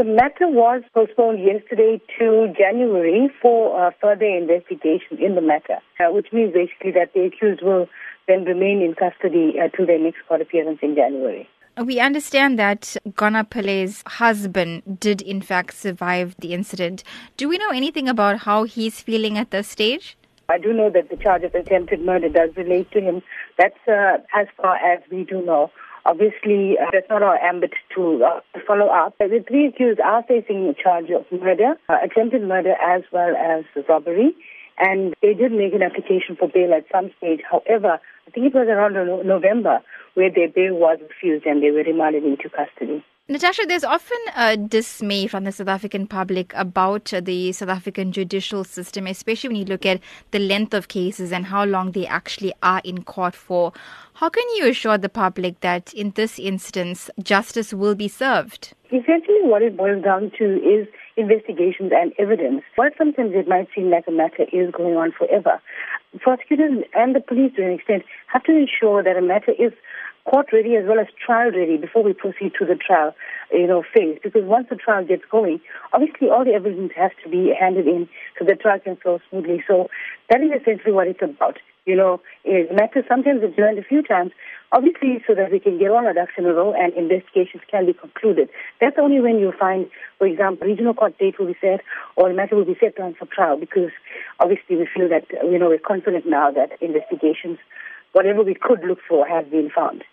The matter was postponed yesterday to January for uh, further investigation in the matter, uh, which means basically that the accused will then remain in custody uh, till their next court appearance in January. We understand that Gona Pillay's husband did in fact survive the incident. Do we know anything about how he's feeling at this stage? I do know that the charge of attempted murder does relate to him. That's uh, as far as we do know. Obviously, uh, that's not our ambit to, uh, follow up. The three accused are facing a charge of murder, uh, attempted murder, as well as robbery. And they did make an application for bail at some stage. However, I think it was around November where their bail was refused and they were remanded into custody. Natasha, there's often a dismay from the South African public about the South African judicial system, especially when you look at the length of cases and how long they actually are in court for. How can you assure the public that in this instance, justice will be served? Essentially, what it boils down to is investigations and evidence. While sometimes it might seem like a matter is going on forever, prosecutors and the police, to an extent, have to ensure that a matter is court ready as well as trial ready before we proceed to the trial, you know, phase. Because once the trial gets going, obviously all the evidence has to be handed in so the trial can flow smoothly. So that is essentially what it's about. You know, it matters sometimes it's learned a few times, obviously so that we can get all our ducks in a row and investigations can be concluded. That's only when you find, for example, regional court date will be set or the matter will be set down for trial because obviously we feel that, you know, we're confident now that investigations whatever we could look for has been found.